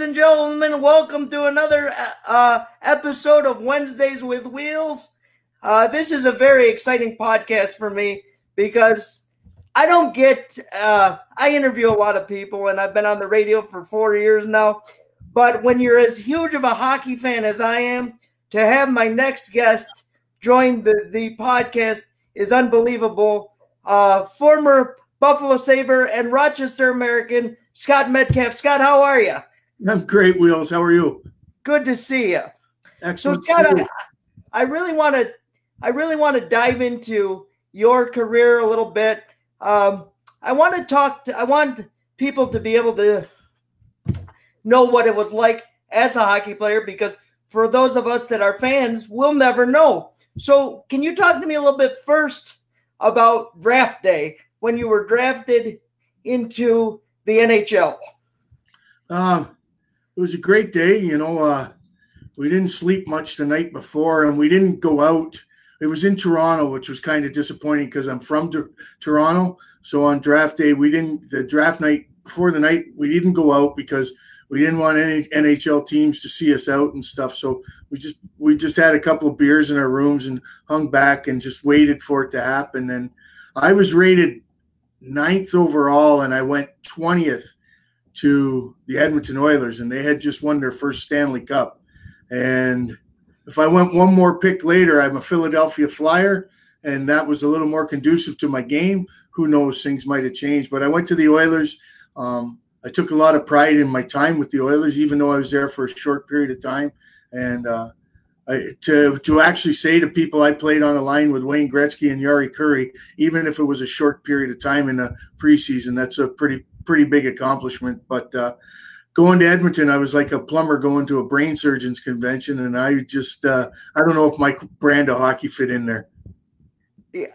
ladies and gentlemen. Welcome to another uh, episode of Wednesdays with Wheels. Uh, this is a very exciting podcast for me because I don't get, uh, I interview a lot of people and I've been on the radio for four years now. But when you're as huge of a hockey fan as I am, to have my next guest join the, the podcast is unbelievable. Uh, former Buffalo Sabre and Rochester American, Scott Metcalf. Scott, how are you? I'm great, Wheels. How are you? Good to see you. Excellent. So, Scott, I, I really want to, I really want to dive into your career a little bit. Um, I want to talk. To, I want people to be able to know what it was like as a hockey player because for those of us that are fans, we'll never know. So, can you talk to me a little bit first about draft day when you were drafted into the NHL? Uh, it was a great day. You know, uh, we didn't sleep much the night before, and we didn't go out. It was in Toronto, which was kind of disappointing because I'm from T- Toronto. So on draft day, we didn't. The draft night before the night, we didn't go out because we didn't want any NHL teams to see us out and stuff. So we just we just had a couple of beers in our rooms and hung back and just waited for it to happen. And I was rated ninth overall, and I went twentieth to the Edmonton Oilers, and they had just won their first Stanley Cup. And if I went one more pick later, I'm a Philadelphia Flyer, and that was a little more conducive to my game. Who knows? Things might have changed, but I went to the Oilers. Um, I took a lot of pride in my time with the Oilers, even though I was there for a short period of time. And uh, I, to to actually say to people I played on a line with Wayne Gretzky and Jari Kurri, even if it was a short period of time in the preseason, that's a pretty pretty big accomplishment. But uh, going to Edmonton, I was like a plumber going to a brain surgeon's convention, and I just uh, I don't know if my brand of hockey fit in there.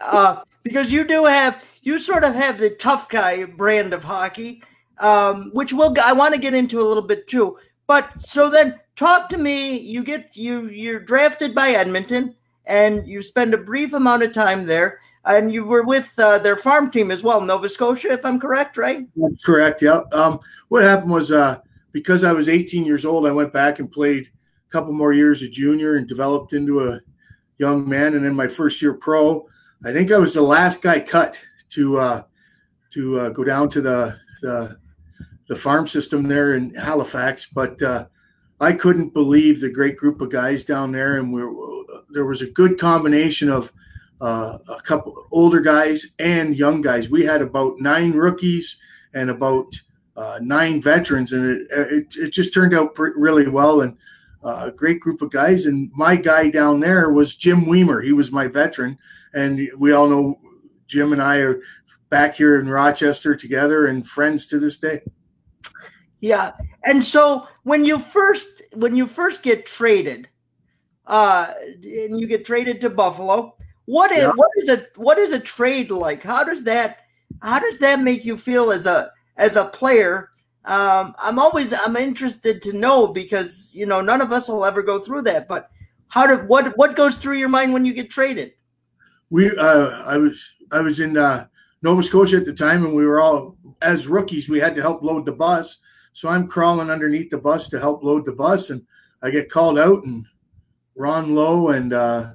Uh, because you do have you sort of have the tough guy brand of hockey um, which we'll I want to get into a little bit too. But so then talk to me. You get you you're drafted by Edmonton, and you spend a brief amount of time there, and you were with uh, their farm team as well, Nova Scotia, if I'm correct, right? That's correct. Yeah. Um, what happened was uh, because I was 18 years old, I went back and played a couple more years of junior and developed into a young man. And then my first year pro, I think I was the last guy cut to uh, to uh, go down to the the the farm system there in Halifax. But uh, I couldn't believe the great group of guys down there, and we there was a good combination of uh, a couple older guys and young guys. We had about nine rookies and about uh, nine veterans, and it, it, it just turned out really well. And uh, a great group of guys. And my guy down there was Jim Wiemer. He was my veteran, and we all know Jim and I are back here in Rochester together and friends to this day. Yeah. And so when you first when you first get traded, uh and you get traded to Buffalo, what is yeah. what is a what is a trade like? How does that how does that make you feel as a as a player? Um, I'm always I'm interested to know because you know none of us will ever go through that. But how did what what goes through your mind when you get traded? We uh, I was I was in uh, Nova Scotia at the time, and we were all as rookies. We had to help load the bus, so I'm crawling underneath the bus to help load the bus, and I get called out, and Ron Low and uh,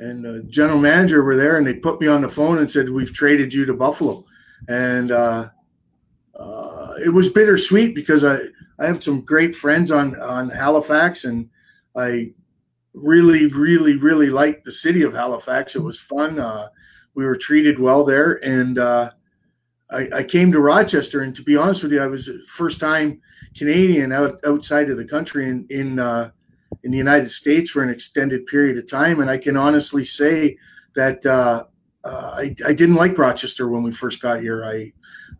and the general manager were there, and they put me on the phone and said, "We've traded you to Buffalo," and uh, uh, it was bittersweet because I I have some great friends on on Halifax, and I really really really liked the city of Halifax. It was fun. Uh, we were treated well there, and uh, I, I, came to Rochester, and to be honest with you, I was first time Canadian out outside of the country in in uh, in the United States for an extended period of time, and I can honestly say that uh, uh, I, I, didn't like Rochester when we first got here. I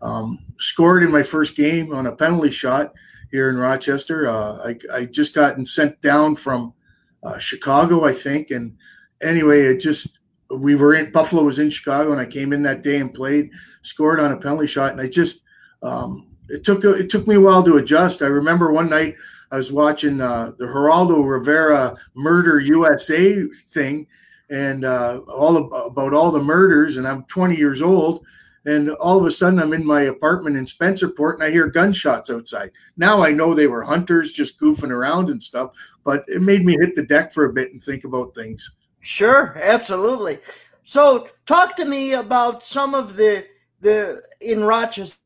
um, scored in my first game on a penalty shot here in Rochester. Uh, I, I just gotten sent down from uh, Chicago, I think, and anyway, it just we were in Buffalo was in Chicago, and I came in that day and played, scored on a penalty shot, and I just um, it took it took me a while to adjust. I remember one night I was watching uh, the Geraldo Rivera Murder USA thing, and uh, all of, about all the murders, and I'm 20 years old, and all of a sudden I'm in my apartment in Spencerport and I hear gunshots outside. Now I know they were hunters just goofing around and stuff, but it made me hit the deck for a bit and think about things. Sure, absolutely. So talk to me about some of the the in Rochester,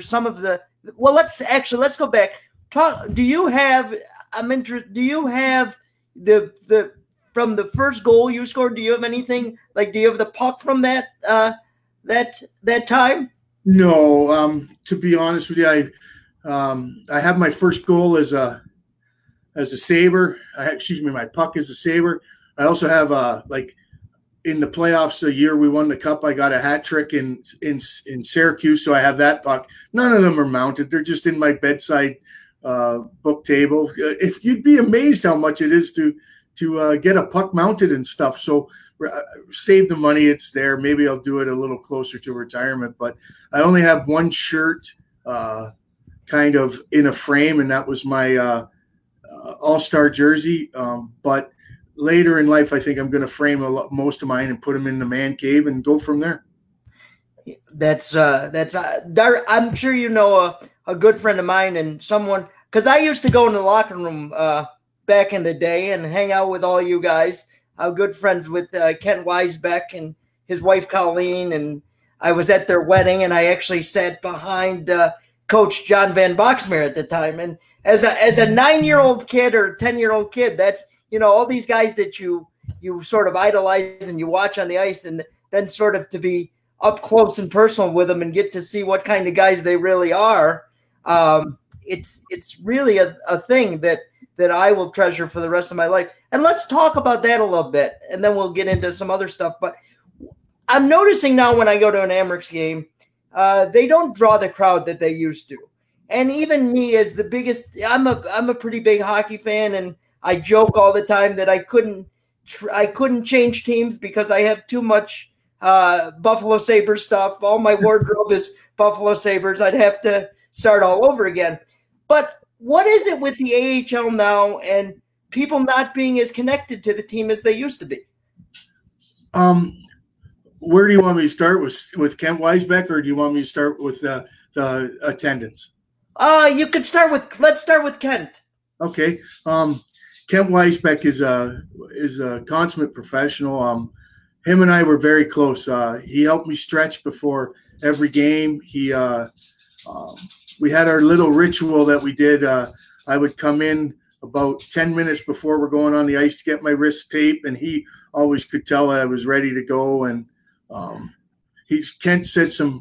some of the well let's actually let's go back. Talk do you have I'm interested do you have the the from the first goal you scored, do you have anything like do you have the puck from that uh that that time? No, um, to be honest with you, I um, I have my first goal as a as a Sabre. I, excuse me, my puck is a Sabre. I also have uh like in the playoffs a year we won the cup. I got a hat trick in in in Syracuse, so I have that puck. None of them are mounted; they're just in my bedside uh, book table. Uh, if you'd be amazed how much it is to to uh, get a puck mounted and stuff. So uh, save the money; it's there. Maybe I'll do it a little closer to retirement. But I only have one shirt, uh, kind of in a frame, and that was my uh, uh, All Star jersey. Um, but later in life, I think I'm going to frame a lot, most of mine and put them in the man cave and go from there. That's uh, that's uh, I'm sure you know a, a good friend of mine and someone because I used to go in the locker room uh, back in the day and hang out with all you guys. I'm good friends with uh, Ken Weisbeck and his wife Colleen, and I was at their wedding, and I actually sat behind uh, Coach John Van Boxmeer at the time. And as a as a nine year old kid or ten year old kid, that's you know all these guys that you you sort of idolize and you watch on the ice, and then sort of to be up close and personal with them and get to see what kind of guys they really are. Um, it's it's really a, a thing that that I will treasure for the rest of my life. And let's talk about that a little bit, and then we'll get into some other stuff. But I'm noticing now when I go to an Amerks game, uh, they don't draw the crowd that they used to. And even me, as the biggest, I'm a I'm a pretty big hockey fan, and I joke all the time that I couldn't I couldn't change teams because I have too much uh, Buffalo Sabres stuff. All my wardrobe is Buffalo Sabres. I'd have to start all over again. But what is it with the AHL now and people not being as connected to the team as they used to be? Um, where do you want me to start with with Kent Weisbeck, or do you want me to start with uh, the attendance? Uh, you could start with. Let's start with Kent. Okay. Um, Kent Weisbeck is a is a consummate professional. Um, him and I were very close. Uh, he helped me stretch before every game. He uh, um, we had our little ritual that we did. Uh, I would come in about 10 minutes before we're going on the ice to get my wrist tape, and he always could tell I was ready to go. And um, he's Kent said some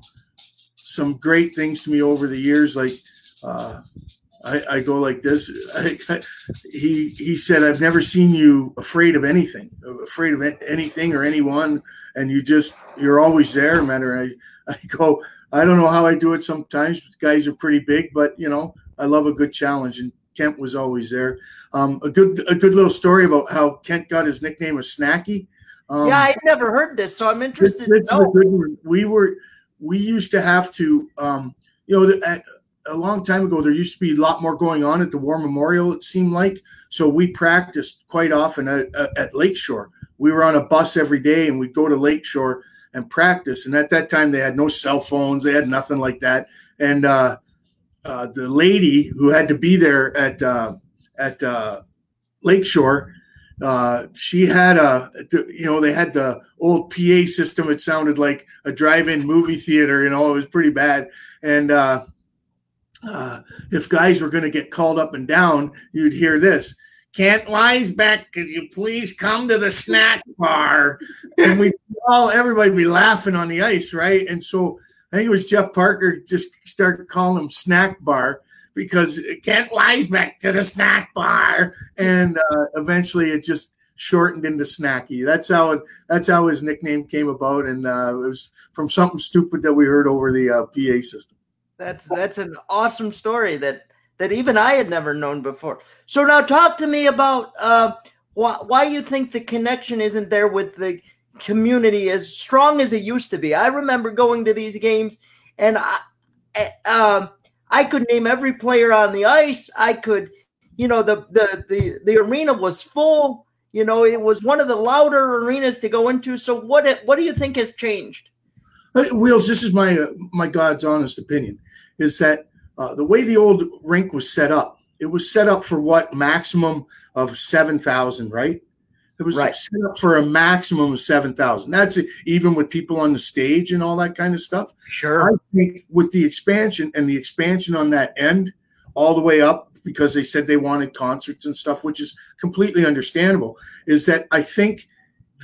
some great things to me over the years, like uh, I, I, go like this. I, I, he he said, "I've never seen you afraid of anything, afraid of anything or anyone, and you just you're always there, matter." I I go, I don't know how I do it sometimes. Guys are pretty big, but you know, I love a good challenge, and Kent was always there. Um, a good a good little story about how Kent got his nickname of Snacky. Um, yeah, I'd never heard this, so I'm interested. This, this we were we used to have to, um, you know, at, a long time ago there used to be a lot more going on at the War Memorial. It seemed like so we practiced quite often at, at Lakeshore. We were on a bus every day, and we'd go to Lakeshore and practice. And at that time, they had no cell phones, they had nothing like that. And uh, uh, the lady who had to be there at uh, at uh, Lakeshore, uh, she had a you know they had the old PA system. It sounded like a drive-in movie theater. You know, it was pretty bad. And uh, if guys were going to get called up and down, you'd hear this. Kent Weisbeck, could you please come to the snack bar? And we all everybody be laughing on the ice, right? And so I think it was Jeff Parker just started calling him snack bar because Kent Weisbeck to the snack bar, and uh, eventually it just shortened into Snacky. That's how it, that's how his nickname came about, and uh, it was from something stupid that we heard over the uh, PA system. That's that's an awesome story that that even I had never known before. So now talk to me about uh, why, why you think the connection isn't there with the community as strong as it used to be. I remember going to these games and I, uh, I could name every player on the ice. I could, you know, the, the, the, the arena was full. You know, it was one of the louder arenas to go into. So what, what do you think has changed? Wheels, this is my uh, my God's honest opinion, is that uh, the way the old rink was set up, it was set up for what maximum of seven thousand, right? It was right. set up for a maximum of seven thousand. That's it, even with people on the stage and all that kind of stuff. Sure. I think with the expansion and the expansion on that end, all the way up because they said they wanted concerts and stuff, which is completely understandable. Is that I think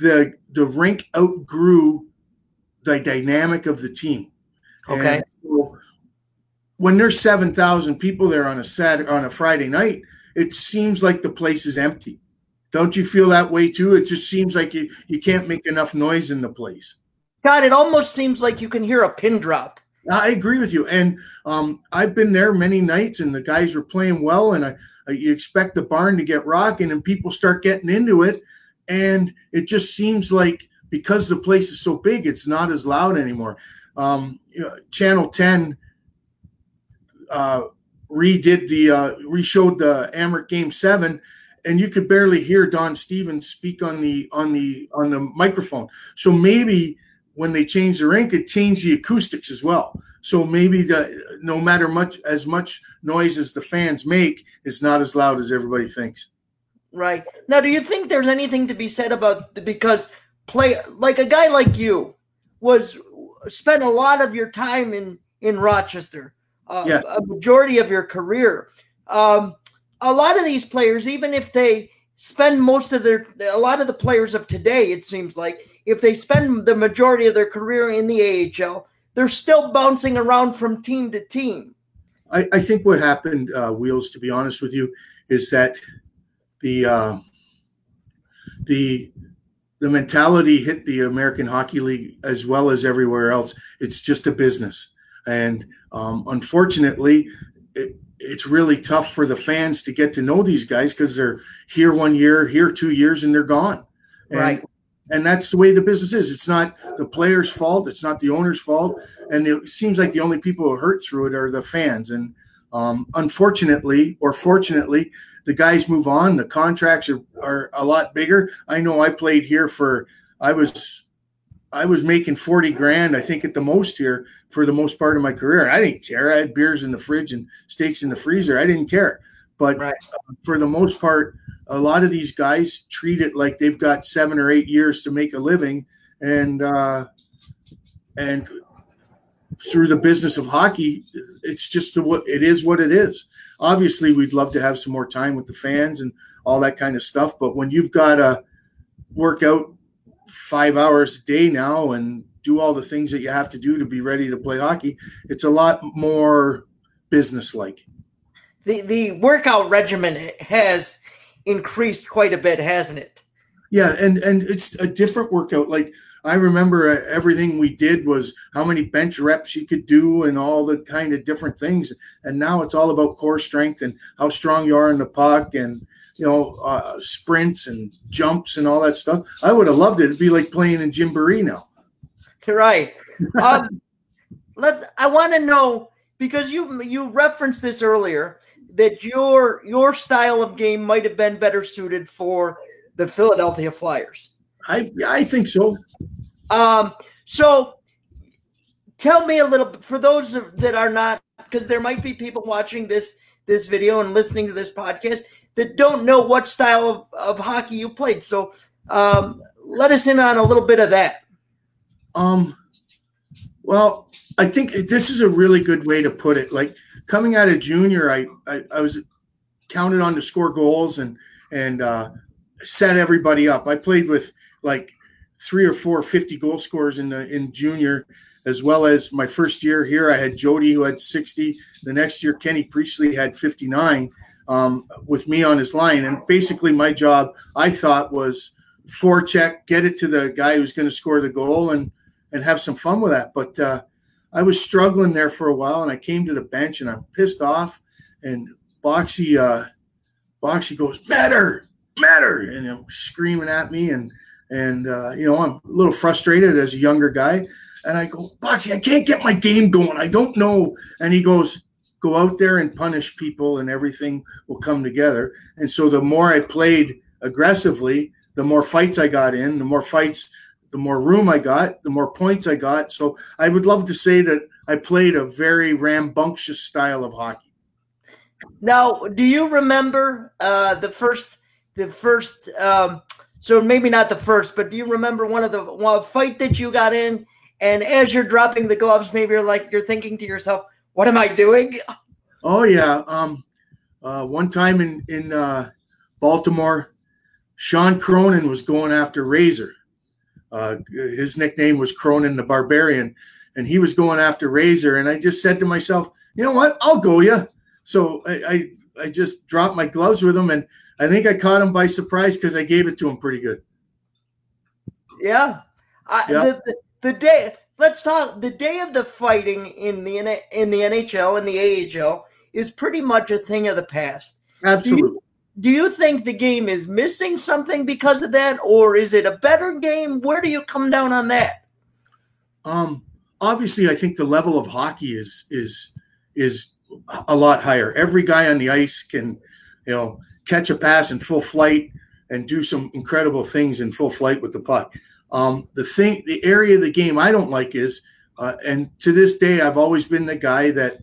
the the rink outgrew the dynamic of the team. Okay. So when there's seven thousand people there on a Saturday on a Friday night, it seems like the place is empty. Don't you feel that way too? It just seems like you, you can't make enough noise in the place. God, it almost seems like you can hear a pin drop. I agree with you, and um, I've been there many nights, and the guys were playing well, and I, I, you expect the barn to get rocking, and people start getting into it, and it just seems like because the place is so big, it's not as loud anymore. Um, you know, Channel Ten uh, redid the uh, reshowed the Amerks Game Seven, and you could barely hear Don Stevens speak on the on the on the microphone. So maybe when they change the rink, it changed the acoustics as well. So maybe the no matter much as much noise as the fans make, it's not as loud as everybody thinks. Right now, do you think there's anything to be said about because play like a guy like you was spent a lot of your time in in Rochester, uh, yeah. a majority of your career. Um, a lot of these players, even if they spend most of their, a lot of the players of today, it seems like, if they spend the majority of their career in the AHL, they're still bouncing around from team to team. I, I think what happened, uh, Wheels, to be honest with you, is that the uh, the the mentality hit the American Hockey League as well as everywhere else. It's just a business, and um, unfortunately, it, it's really tough for the fans to get to know these guys because they're here one year, here two years, and they're gone. And, right. And that's the way the business is. It's not the player's fault. It's not the owner's fault. And it seems like the only people who hurt through it are the fans. And um, unfortunately, or fortunately, the guys move on. The contracts are, are a lot bigger. I know I played here for, I was I was making 40 grand, I think, at the most here for the most part of my career. I didn't care. I had beers in the fridge and steaks in the freezer. I didn't care. But right. uh, for the most part, a lot of these guys treat it like they've got seven or eight years to make a living. And, uh, and through the business of hockey, it's just the, what it is what it is. Obviously, we'd love to have some more time with the fans and all that kind of stuff. But when you've got to work out five hours a day now and do all the things that you have to do to be ready to play hockey. It's a lot more business like. The the workout regimen has increased quite a bit, hasn't it? Yeah, and and it's a different workout. Like I remember uh, everything we did was how many bench reps you could do and all the kind of different things. And now it's all about core strength and how strong you are in the puck and you know, uh, sprints and jumps and all that stuff. I would have loved it. It'd be like playing in Gymboree now. Right. Um, let's. I want to know because you you referenced this earlier that your your style of game might have been better suited for the Philadelphia Flyers. I I think so. Um. So, tell me a little for those that are not because there might be people watching this this video and listening to this podcast that don't know what style of, of hockey you played. So um, let us in on a little bit of that. Um, well, I think this is a really good way to put it. Like coming out of junior, I, I, I was counted on to score goals and and uh, set everybody up. I played with like three or four 50 goal scorers in the in junior, as well as my first year here. I had Jody who had 60. The next year, Kenny Priestlay had 59 um, with me on his line. And basically, my job, I thought, was forecheck, get it to the guy who's going to score the goal, and and have some fun with that. But uh, I was struggling there for a while, and I came to the bench, and I'm pissed off. And Boxy, uh, Boxy goes, "Matter, matter," and know, screaming at me, and and uh, you know, I'm a little frustrated as a younger guy. And I go, Boxy, I can't get my game going. I don't know. And he goes, go out there and punish people and everything will come together. And so the more I played aggressively, the more fights I got in, the more fights the more room I got, the more points I got. So I would love to say that I played a very rambunctious style of hockey. Now, do you remember uh, the first, the first? Um, so maybe not the first, but do you remember one of the one fight that you got in? And as you're dropping the gloves, maybe you're like you're thinking to yourself, "What am I doing?" Oh yeah. Um, uh, one time in in uh, Baltimore, Shawn Cronin was going after Razor. Uh, his nickname was Cronin the Barbarian, and he was going after Razor. And I just said to myself, you know what? I'll go you. So I, I, I just dropped my gloves with him, and I think I caught him by surprise because I gave it to him pretty good. Yeah, I, yeah. The, the, the day. Let's talk. The day of the fighting in the in the NHL and the AHL is pretty much a thing of the past. Absolutely do you think the game is missing something because of that, or is it a better game? Where do you come down on that? Um, obviously, I think the level of hockey is is is a lot higher. Every guy on the ice can, you know, catch a pass in full flight and do some incredible things in full flight with the puck. Um, the thing, the area of the game I don't like is, uh, and to this day, I've always been the guy that,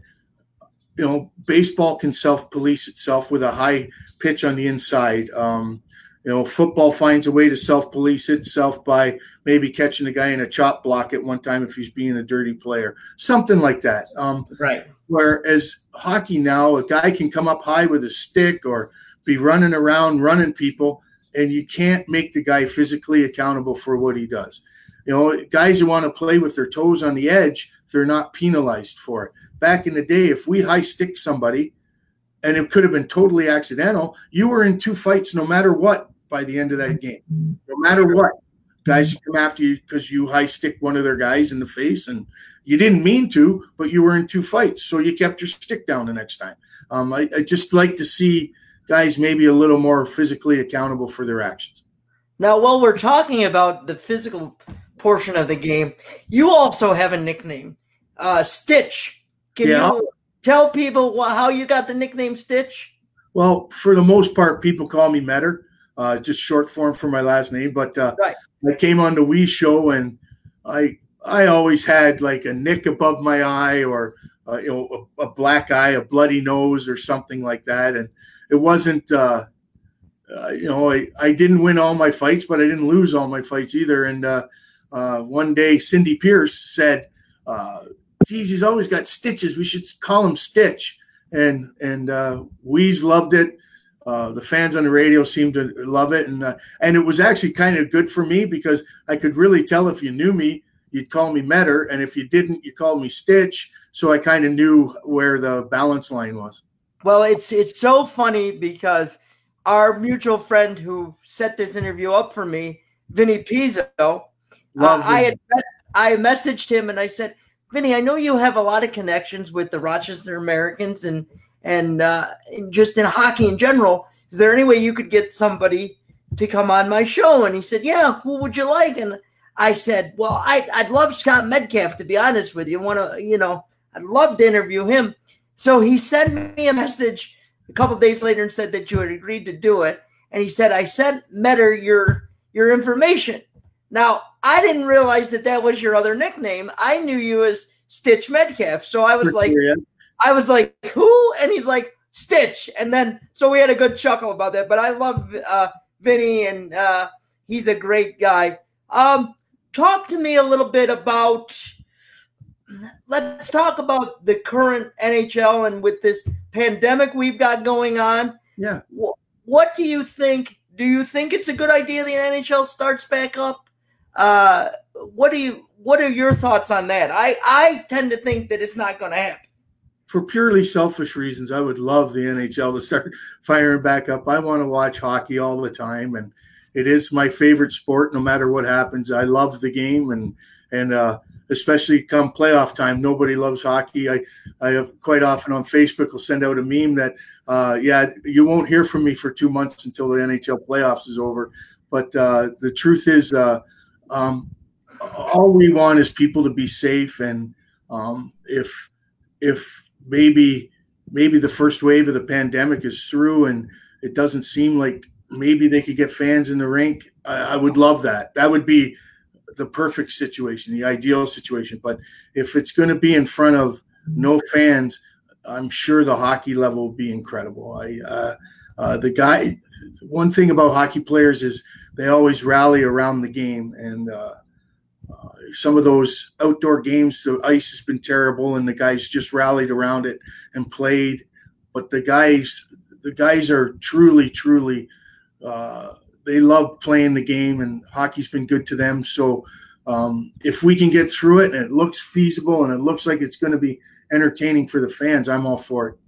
you know, baseball can self police itself with a high pitch on the inside. Um, you know, football finds a way to self police itself by maybe catching a guy in a chop block at one time if he's being a dirty player, something like that. Um, right. Whereas hockey now, a guy can come up high with a stick or be running around, running people, and you can't make the guy physically accountable for what he does. You know, guys who want to play with their toes on the edge, they're not penalized for it. Back in the day, if we high stick somebody, and it could have been totally accidental. You were in two fights no matter what by the end of that game. No matter what. Guys come after you because you high stick one of their guys in the face and you didn't mean to, but you were in two fights. So you kept your stick down the next time. Um, I, I just like to see guys maybe a little more physically accountable for their actions. Now, while we're talking about the physical portion of the game, you also have a nickname, uh, Stitch. Can yeah. you tell people how you got the nickname Stitch? Well, for the most part, people call me Metter, uh, just short form for my last name. But uh, right. I came on the Wease show, and I I always had like a nick above my eye, or uh, you know, a, a, black eye, a bloody nose, or something like that. And it wasn't, uh, uh, you know, I, I didn't win all my fights, but I didn't lose all my fights either. And uh, one day, Cindy Pierce said geez, he's always got stitches. We should call him Stitch. And and uh, Wease loved it. Uh, the fans on the radio seemed to love it, and uh, and it was actually kind of good for me because I could really tell if you knew me, you'd call me Metter, and if you didn't, you called me Stitch. So I kind of knew where the balance line was. Well, it's it's so funny because our mutual friend who set this interview up for me, Vinny Pizzo, uh, I had I messaged him and I said, Vinny, I know you have a lot of connections with the Rochester Americans and and, uh, and just in hockey in general. Is there any way you could get somebody to come on my show? And he said, Yeah, who would you like? And I said, Well, I, I'd love Scott Metcalf to be honest with you. Want to, you know, I'd love to interview him. So he sent me a message a couple of days later and said that you had agreed to do it. And he said, I sent Metter your your information. Now, I didn't realize that that was your other nickname. I knew you as Stitch Metcalf. So I was like, I was like, who? And he's like, Stitch. And then, so we had a good chuckle about that. But I love uh, Vinny, and uh, he's a great guy. Um, talk to me a little bit about. Let's talk about the current NHL and with this pandemic we've got going on. Yeah. What do you think? Do you think it's a good idea the NHL starts back up? Uh, what do you? What are your thoughts on that? I I tend to think that it's not going to happen. For purely selfish reasons, I would love the NHL to start firing back up. I want to watch hockey all the time, and it is my favorite sport. No matter what happens, I love the game, and and uh, especially come playoff time, nobody loves hockey. I I have quite often on Facebook will send out a meme that uh, yeah, you won't hear from me for two months until the NHL playoffs is over. But uh, the truth is, uh, um, all we want is people to be safe, and um, if if maybe maybe the first wave of the pandemic is through, and it doesn't seem like maybe they could get fans in the rink, I, I would love that. That would be the perfect situation, the ideal situation. But if it's going to be in front of no fans, I'm sure the hockey level will be incredible. I, uh, uh, the guy, one thing about hockey players is they always rally around the game, and uh, uh, some of those outdoor games, the ice has been terrible, and the guys just rallied around it and played. But the guys, the guys are truly, truly, uh, they love playing the game, and hockey's been good to them. So um, if we can get through it, and it looks feasible, and it looks like it's going to be entertaining for the fans, I'm all for it.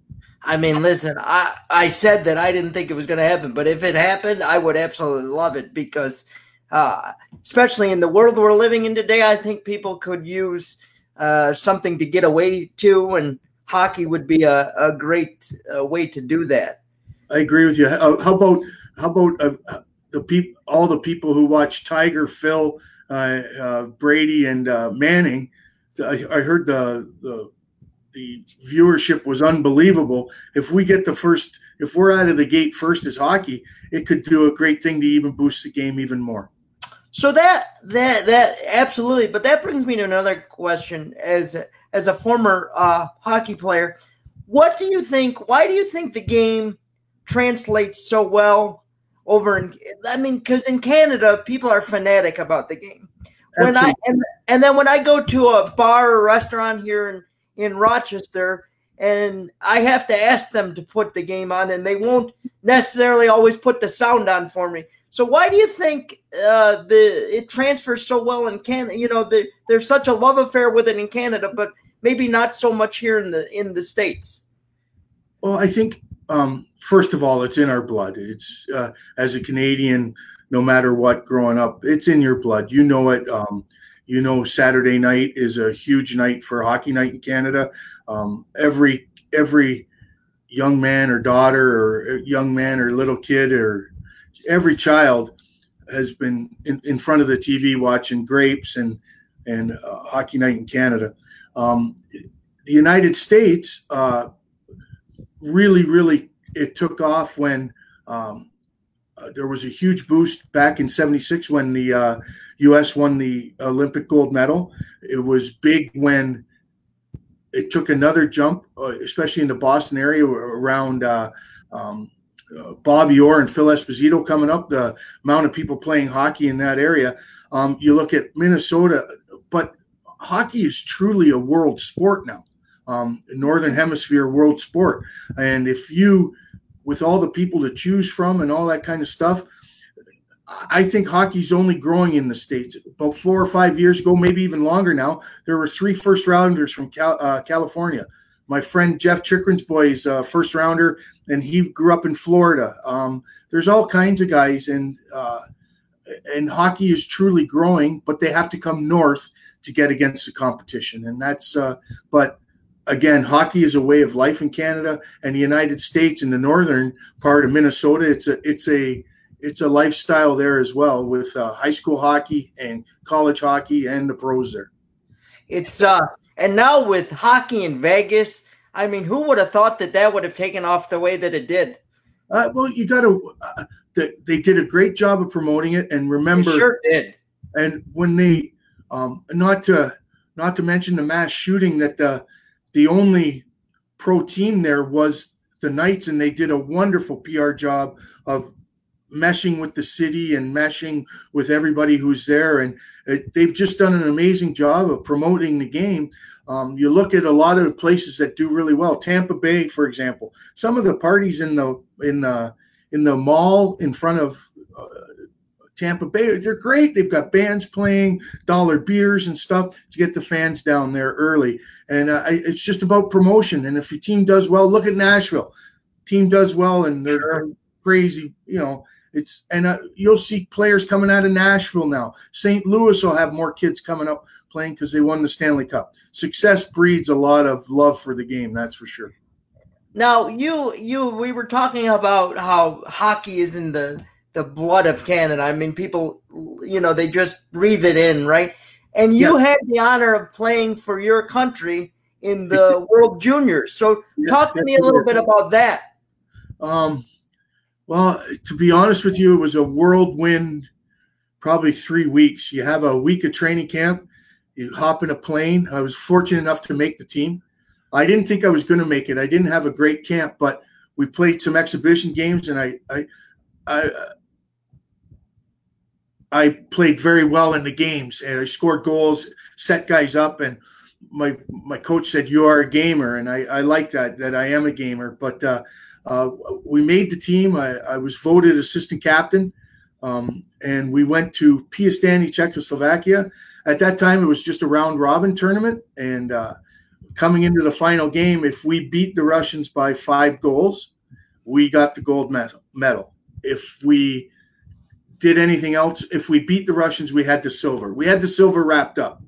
I mean, listen, I, I said that I didn't think it was going to happen, but if it happened, I would absolutely love it because, uh, especially in the world we're living in today, I think people could use uh, something to get away to, and hockey would be a, a great uh, way to do that. I agree with you. How, how about how about uh, the people, all the people who watch Tiger, Phil, uh, uh, Brady, and Manning? I, I heard the the the viewership was unbelievable. If we get the first, if we're out of the gate first as hockey, it could do a great thing to even boost the game even more. So that that that absolutely, but that brings me to another question. As as a former uh, hockey player, what do you think? Why do you think the game translates so well over in? I mean, because in Canada, people are fanatic about the game. When Absolutely. I and, and then when I go to a bar or restaurant here in in Rochester, and I have to ask them to put the game on, and they won't necessarily always put the sound on for me. So why do you think uh, the it transfers so well in Canada? You know, the, there's such a love affair with it in Canada, but maybe not so much here in the in the states. Well, I think um, first of all, it's in our blood. It's uh, as a Canadian, no matter what, growing up, it's in your blood. You know it. Um, you know, Saturday night is a huge night for hockey night in Canada. Um, every every young man or daughter or young man or little kid or every child has been in, in front of the TV watching Grapes and and uh, Hockey Night in Canada. Um, the United States uh, really, really it took off when um, uh, there was a huge boost back in '76 when the uh, U.S. won the Olympic gold medal. It was big when it took another jump, uh, especially in the Boston area around uh, um, uh, Bobby Orr and Phil Esposito coming up. The amount of people playing hockey in that area. Um, you look at Minnesota, but hockey is truly a world sport now. Um, Northern Hemisphere world sport, and if you, with all the people to choose from and all that kind of stuff, I think hockey's only growing in the states. About four or five years ago, maybe even longer now, there were three first rounders from Cal- uh, California. My friend Jeff Chychrun's boys, uh, first rounder, and he grew up in Florida. Um, there's all kinds of guys, and uh, and hockey is truly growing, but they have to come north to get against the competition, and that's. Uh, but again, hockey is a way of life in Canada and the United States. In the northern part of Minnesota, it's a it's a it's a lifestyle there as well with uh, high school hockey and college hockey and the pros there. It's uh and now with hockey in Vegas, I mean, who would have thought that that would have taken off the way that it did? Uh, well, you got to. Uh, they, they did a great job of promoting it, and remember, they sure did. And when they, um, not to not to mention the mass shooting that the the only pro team there was the Knights, and they did a wonderful PR job of meshing with the city and meshing with everybody who's there. And it, they've just done an amazing job of promoting the game. Um, you look at a lot of places that do really well. Tampa Bay, for example, some of the parties in the in the in the mall in front of uh, Tampa Bay, they're great. They've got bands playing, dollar beers and stuff to get the fans down there early. And uh, it's just about promotion. And if your team does well, look at Nashville. Team does well, and they're sure. crazy. You know, it's and uh, you'll see players coming out of Nashville now. St. Louis will have more kids coming up playing because they won the Stanley Cup. Success breeds a lot of love for the game, that's for sure. Now, you you we were talking about how hockey is in the the blood of Canada. I mean, people, you know, they just breathe it in, right? And you had the honor of playing for your country in the World Juniors. So, talk to me a little bit about that. Um, well, to be honest with you, it was a whirlwind probably three weeks. You have a week of training camp. You hop in a plane. I was fortunate enough to make the team. I didn't think I was going to make it. I didn't have a great camp, but we played some exhibition games, and I, I, I, I played very well in the games, and I scored goals, set guys up, and my my coach said you are a gamer, and I, I like that that I am a gamer. But uh, uh, we made the team. I, I was voted assistant captain, um, and we went to Piestany, Czechoslovakia. At that time, it was just a round robin tournament, and uh, coming into the final game, if we beat the Russians by five goals, we got the gold medal. If we did anything else, if we beat the Russians, we had the silver. We had the silver wrapped up,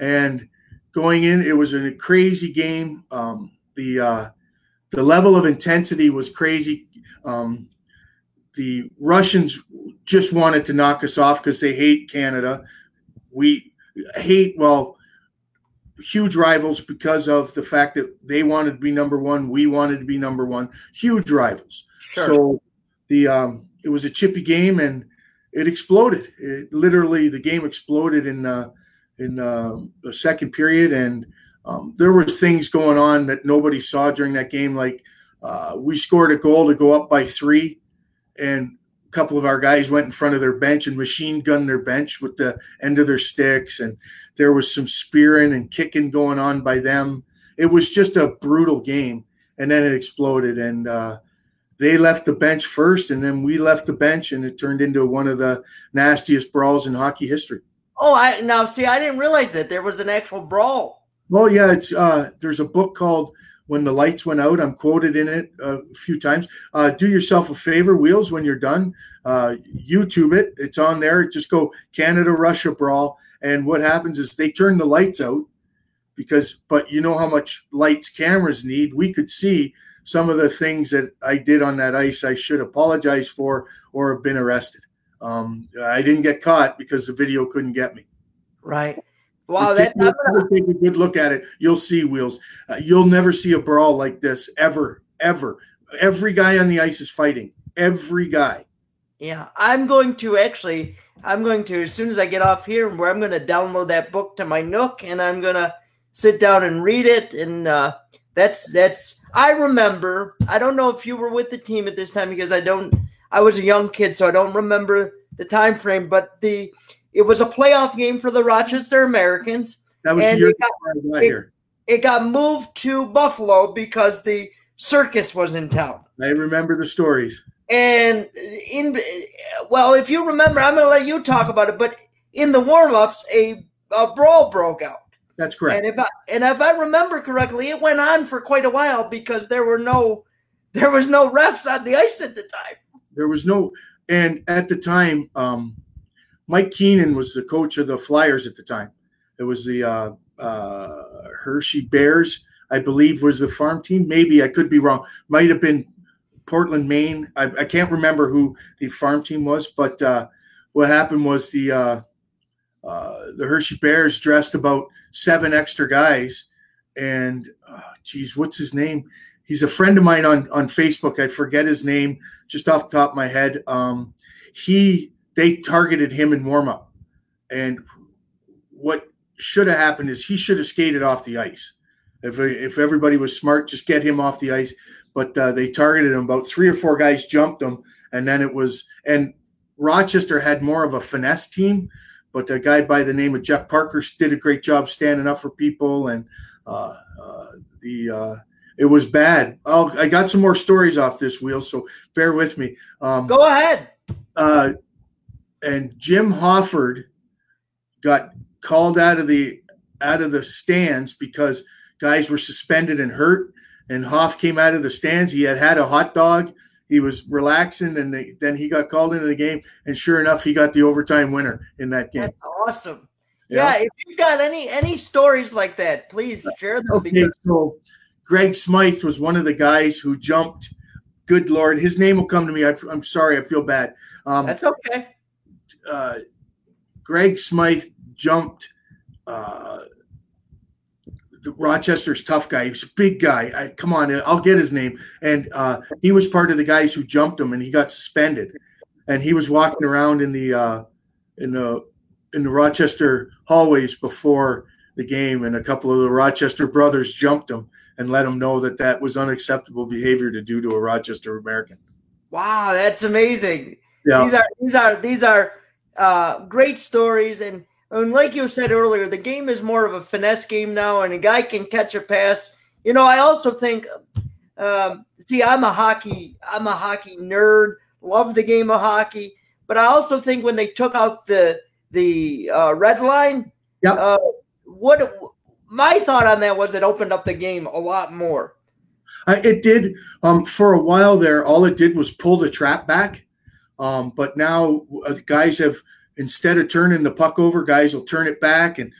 and going in, it was a crazy game. Um, the uh, the level of intensity was crazy. Um, the Russians just wanted to knock us off because they hate Canada. We hate well huge rivals because of the fact that they wanted to be number one, we wanted to be number one. Huge rivals. Sure. So the um, it was a chippy game and it exploded. It literally the game exploded in uh, in uh, the second period, and um, there were things going on that nobody saw during that game. Like uh, we scored a goal to go up by three, and a couple of our guys went in front of their bench and machine gunned their bench with the end of their sticks, and there was some spearing and kicking going on by them. It was just a brutal game, and then it exploded, and uh, they left the bench first, and then we left the bench, and it turned into one of the nastiest brawls in hockey history. Oh, I now see. I didn't realize that there was an actual brawl. Well, yeah, it's uh, there's a book called "When the Lights Went Out." I'm quoted in it a few times. Uh, do yourself a favor, Wheels, when you're done, uh, YouTube it. It's on there. Just go Canada Russia brawl, and what happens is they turn the lights out because, but you know how much lights cameras need. We could see some of the things that I did on that ice. I should apologize for or have been arrested. Um, I didn't get caught because the video couldn't get me. Right. Wow, that, gonna... take a good look at it. You'll see wheels. Uh, you'll never see a brawl like this ever, ever. Every guy on the ice is fighting. Every guy. Yeah, I'm going to actually. I'm going to as soon as I get off here, where I'm going to download that book to my Nook, and I'm going to sit down and read it. And uh, that's that's. I remember. I don't know if you were with the team at this time because I don't. I was a young kid, so I don't remember the time frame. But the it was a playoff game for the Rochester Americans. That was the year it got, it, it got moved to Buffalo because the circus was in town. I remember the stories. And in well, if you remember, I'm going to let you talk about it. But in the warm-ups, a, a brawl broke out. That's correct. And if I and if I remember correctly, it went on for quite a while because there were no there was no refs on the ice at the time. There was no, and at the time, um, Mike Keenan was the coach of the Flyers at the time. It was the uh, uh, Hershey Bears, I believe, was the farm team. Maybe I could be wrong. Might have been Portland, Maine. I, I can't remember who the farm team was, but uh, what happened was the uh, uh, the Hershey Bears dressed about seven extra guys, and uh, geez, what's his name? he's a friend of mine on on Facebook. I forget his name just off the top of my head. Um, he they targeted him in warm up, and what should have happened is he should have skated off the ice. If if everybody was smart, just get him off the ice. But uh, they targeted him. About three or four guys jumped him, and then it was and Rochester had more of a finesse team. But a guy by the name of Jeff Parker did a great job standing up for people, and uh, uh, the uh, it was bad. Oh, I got some more stories off this wheel, so bear with me. Um, Go ahead. Uh, and Jim Hofford got called out of the out of the stands because guys were suspended and hurt. And Hoff came out of the stands. He had had a hot dog. He was relaxing, and they, then he got called into the game. And sure enough, he got the overtime winner in that game. That's awesome. Yeah, yeah if you've got any any stories like that, please share them. Okay, because- so Greg Smyth was one of the guys who jumped. Good Lord, his name will come to me. I, am sorry, I feel bad. Um, That's okay. Uh, Greg Smyth jumped. Uh, Rochester's tough guy. He's a big guy. I, come on, I'll get his name. And uh, he was part of the guys who jumped him, and he got suspended. And he was walking around in the uh, in the in the Rochester hallways before the game, and a couple of the Rochester brothers jumped him and let him know that that was unacceptable behavior to do to a Rochester American. Wow, that's amazing. Yeah. These are these are these are uh, great stories, and and like you said earlier, the game is more of a finesse game now, and a guy can catch a pass. You know, I also think. Um, see, I'm a hockey. I'm a hockey nerd. Love the game of hockey, but I also think when they took out the the uh, red line, yeah. Uh, what my thought on that was it opened up the game a lot more. it did. Um, for a while there, all it did was pull the trap back. Um, but now uh, guys have instead of turning the puck over, guys will turn it back and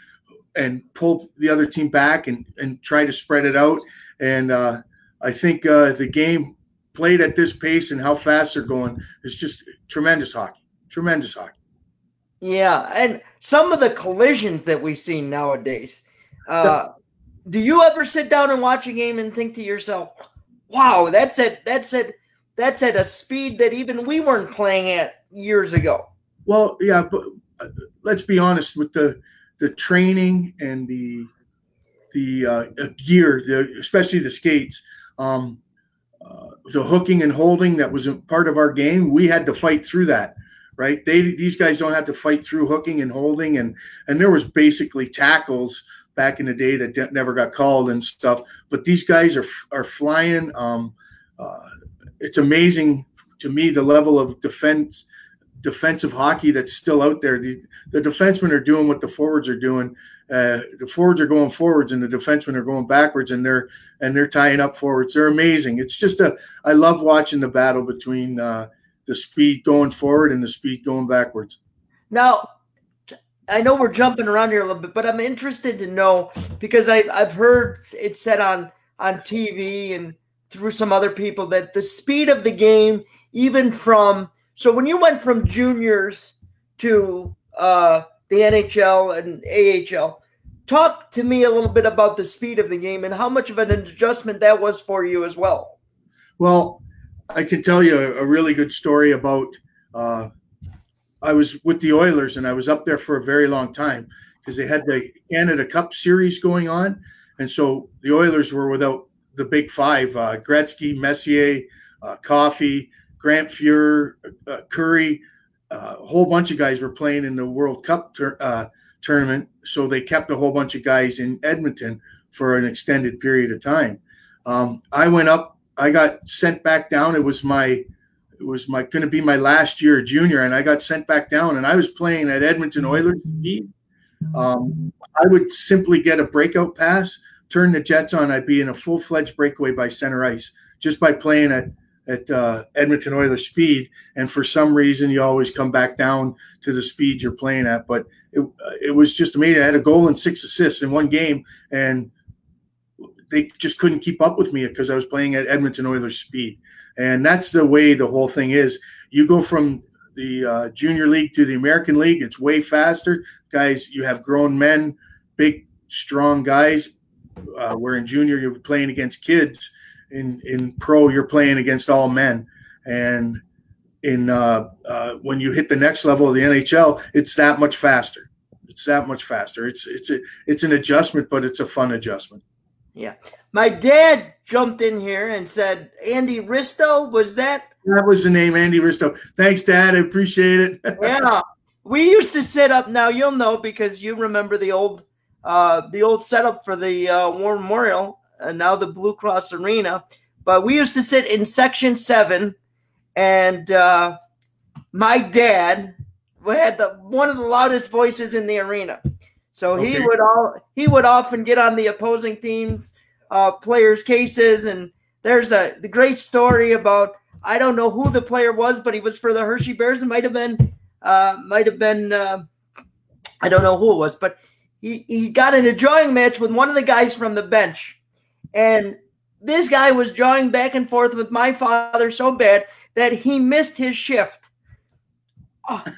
and pull the other team back and and try to spread it out. And uh, I think uh, the game played at this pace and how fast they're going is just tremendous hockey. Tremendous hockey. Yeah, and some of the collisions that we see nowadays. Uh, do you ever sit down and watch a game and think to yourself, "Wow, that's at that's at that's at a speed that even we weren't playing at years ago"? Well, yeah, but uh, let's be honest with the the training and the the uh, gear, the, especially the skates. Um, uh, the hooking and holding that was a part of our game. We had to fight through that right? They these guys don't have to fight through hooking and holding, and and there was basically tackles back in the day that de- never got called and stuff. But these guys are are flying. Um, uh, it's amazing to me the level of defense defensive hockey that's still out there. The, the defensemen are doing what the forwards are doing. Uh, the forwards are going forwards, and the defensemen are going backwards, and they're and they're tying up forwards. They're amazing. It's just a. I love watching the battle between uh, the speed going forward and the speed going backwards. Now, I know we're jumping around here a little bit, but I'm interested to know because I, I've heard it said on on TV and through some other people that the speed of the game, even from so when you went from juniors to uh, the NHL and AHL, talk to me a little bit about the speed of the game and how much of an adjustment that was for you as well. Well, I can tell you a, really good story about. Uh, I was with the Oilers and I was up there for a very long time because they had the Canada Cup series going on, and so the Oilers were without the big five: uh, Gretzky, Messier, uh, Coffey, Grant Fuhr, uh, Kurri. Uh, a whole bunch of guys were playing in the World Cup uh, tournament, so they kept a whole bunch of guys in Edmonton for an extended period of time. Um, I went up I got sent back down. It was my it was my going to be my last year junior, and I got sent back down. And I was playing at Edmonton Oilers. Um, I would simply get a breakout pass, turn the Jets on. I'd be in a full fledged breakaway by center ice just by playing at at uh, Edmonton Oilers speed. And for some reason, you always come back down to the speed you're playing at. But it, it was just amazing. I had a goal and six assists in one game, and they just couldn't keep up with me because I was playing at Edmonton Oilers speed. And that's the way the whole thing is. You go from the uh, junior league to the American League, it's way faster. Guys, you have grown men, big, strong guys. Uh, where in junior, you're playing against kids. In, in pro, you're playing against all men. And in uh, uh, when you hit the next level of the NHL, it's that much faster. It's that much faster. It's it's a, it's an adjustment, but it's a fun adjustment. Yeah. My dad jumped in here and said, Andy Risto, was that? That was the name, Andy Risto. Thanks, Dad. I appreciate it. yeah. We used to sit up now, you'll know because you remember the old uh the old setup for the uh, War Memorial and now the Blue Cross Arena. But we used to sit in section seven, and uh my dad had the one of the loudest voices in the arena. So okay. he would all he would often get on the opposing teams uh, players' cases, and there's a the great story about I don't know who the player was, but he was for the Hershey Bears. It might have been uh, might have been uh, I don't know who it was, but he he got in a drawing match with one of the guys from the bench, and this guy was drawing back and forth with my father so bad that he missed his shift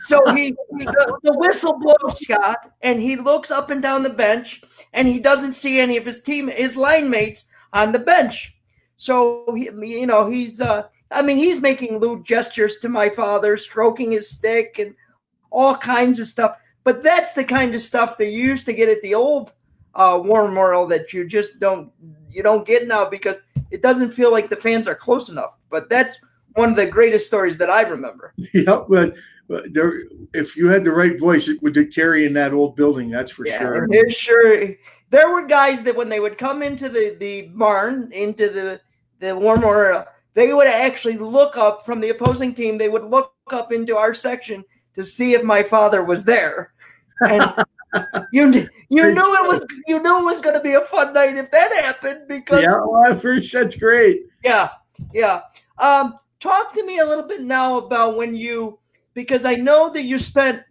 so he, he the, the, whistle blows Scott, and he looks up and down the bench, and he doesn't see any of his team, his line mates on the bench. So he, you know, he's, uh, I mean, he's making lewd gestures to my father, stroking his stick, and all kinds of stuff. But that's the kind of stuff that you used to get at the old uh, War Memorial that you just don't you don't get now because it doesn't feel like the fans are close enough. But that's one of the greatest stories that I remember. Yeah, but, but there, if you had the right voice, it would carry in that old building. That's for yeah, sure. It sure. There were guys that when they would come into the the barn into the the War Memorial, they would actually look up from the opposing team. They would look up into our section to see if my father was there. And you you knew it was you knew it was going to be a fun night if that happened because yeah, well, first that's great. Yeah, yeah. Um, talk to me a little bit now about when you because I know that you spent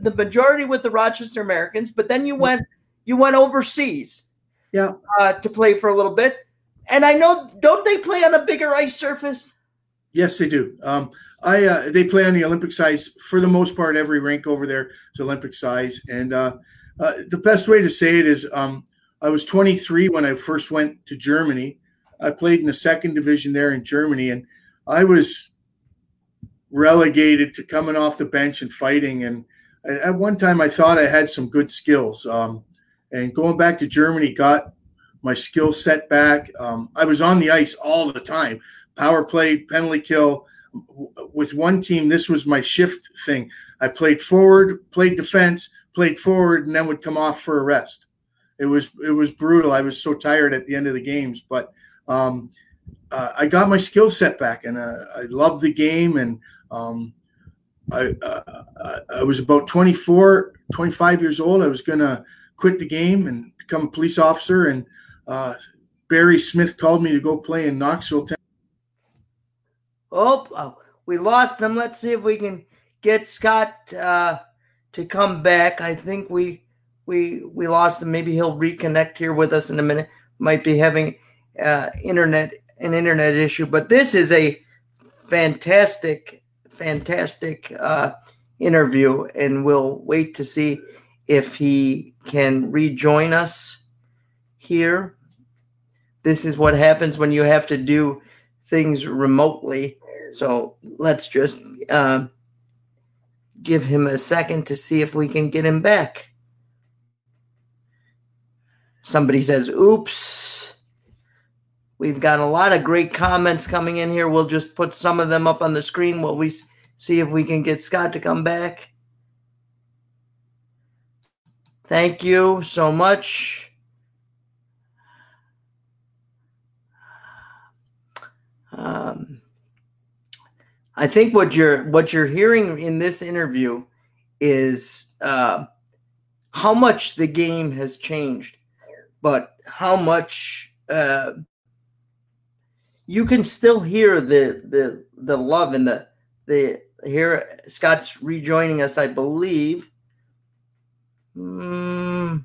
the majority with the Rochester Americans, but then you went you went overseas. Yeah. Uh, to play for a little bit. And I know don't they play on a bigger ice surface? Yes, they do. Um, I uh, they play on the Olympic size for the most part. Every rink over there is Olympic size, and uh, uh, the best way to say it is um, I was 23 when I first went to Germany. I played in the second division there in Germany, and I was relegated to coming off the bench and fighting. And at one time, I thought I had some good skills. Um, and going back to Germany got my skill set back. Um, I was on the ice all the time, power play, penalty kill. With one team, this was my shift thing. I played forward, played defense, played forward, and then would come off for a rest. It was it was brutal. I was so tired at the end of the games, but um, uh, I got my skill set back, and uh, I loved the game. And um, I uh, I was about 24, 25 years old. I was gonna quit the game and become a police officer. And uh, Barry Smith called me to go play in Knoxville. Oh, oh, we lost him. Let's see if we can get Scott uh, to come back. I think we we we lost him. Maybe he'll reconnect here with us in a minute. Might be having uh, internet an internet issue, but this is a fantastic, fantastic uh, interview, and we'll wait to see if he can rejoin us here. This is what happens when you have to do things remotely. So let's just uh, give him a second to see if we can get him back. Somebody says, oops. We've got a lot of great comments coming in here. We'll just put some of them up on the screen while we see if we can get Scott to come back. Thank you so much. Um, I think what you're what you're hearing in this interview is uh, how much the game has changed, but how much uh, you can still hear the the the love and the the here Scott's rejoining us, I believe. Mm.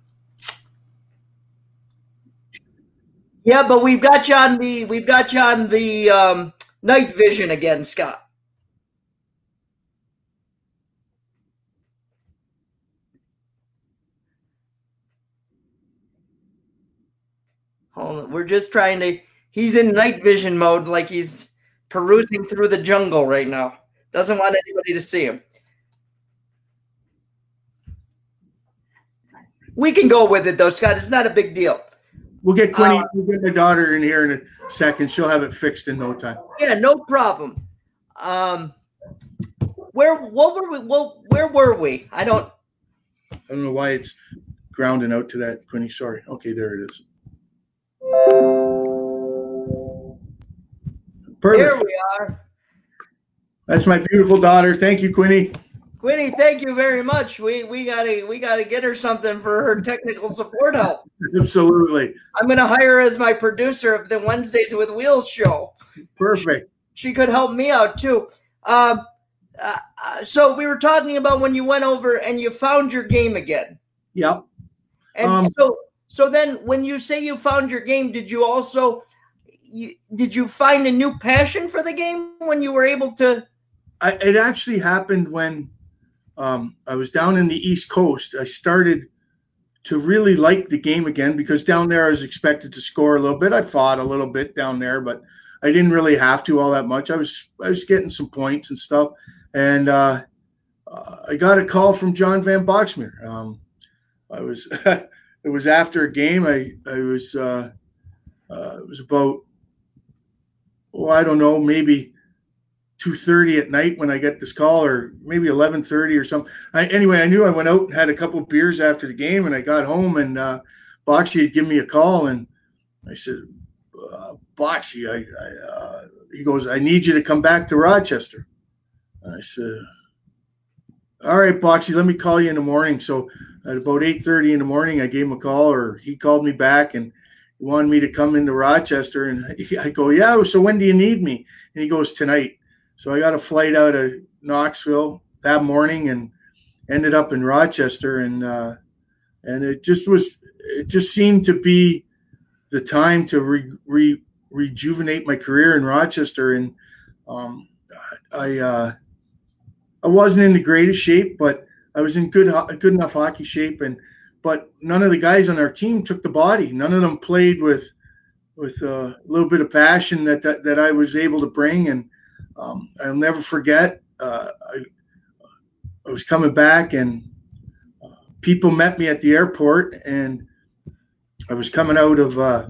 Yeah, but we've got you on the we've got you on the um, night vision again, Scott. Hold on. We're just trying to. He's in night vision mode, like he's perusing through the jungle right now. Doesn't want anybody to see him. We can go with it though, Scott. It's not a big deal. We'll get Quinny, uh, we'll get my daughter in here in a second. She'll have it fixed in no time. Yeah, no problem. Um, where what were we? Well, where were we? I don't. I don't know why it's grounding out to that, Quinny. Sorry. Okay, there it is. Perfect. Here we are. That's my beautiful daughter. Thank you, Quinny. Quinny, thank you very much. We we gotta we gotta get her something for her technical support help. Absolutely. I'm gonna hire her as my producer of the Wednesdays with Wheels show. Perfect. She, she could help me out too. Um, uh, uh, so we were talking about when you went over and you found your game again. Yep. And um, so so then when you say you found your game, did you also you, did you find a new passion for the game when you were able to? I, it actually happened when um, I was down in the East Coast. I started to really like the game again because down there I was expected to score a little bit. I fought a little bit down there, but I didn't really have to all that much. I was I was getting some points and stuff, and uh, uh, I got a call from John Van Boxmeer. Um, I was it was after a game. I I was uh, uh, it was about oh I don't know maybe two thirty at night when I get this call, or maybe eleven thirty or something. I, anyway, I knew I went out and had a couple beers after the game, and I got home and uh, Boxy had given me a call, and I said, uh, Boxy, I, I uh, he goes, I need you to come back to Rochester. And I said, All right, Boxy, let me call you in the morning. So at about eight thirty in the morning, I gave him a call, or he called me back and wanted me to come into Rochester. And I go, Yeah. So when do you need me? And he goes, Tonight. So I got a flight out of Knoxville that morning and ended up in Rochester, and uh, and it just was it just seemed to be the time to re, re, rejuvenate my career in Rochester, and um, I uh, I wasn't in the greatest shape, but I was in good good enough hockey shape, and but none of the guys on our team took the body. None of them played with with a little bit of passion that that, that I was able to bring, and um, I'll never forget. Uh, I, I was coming back, and uh, people met me at the airport, and I was coming out of uh,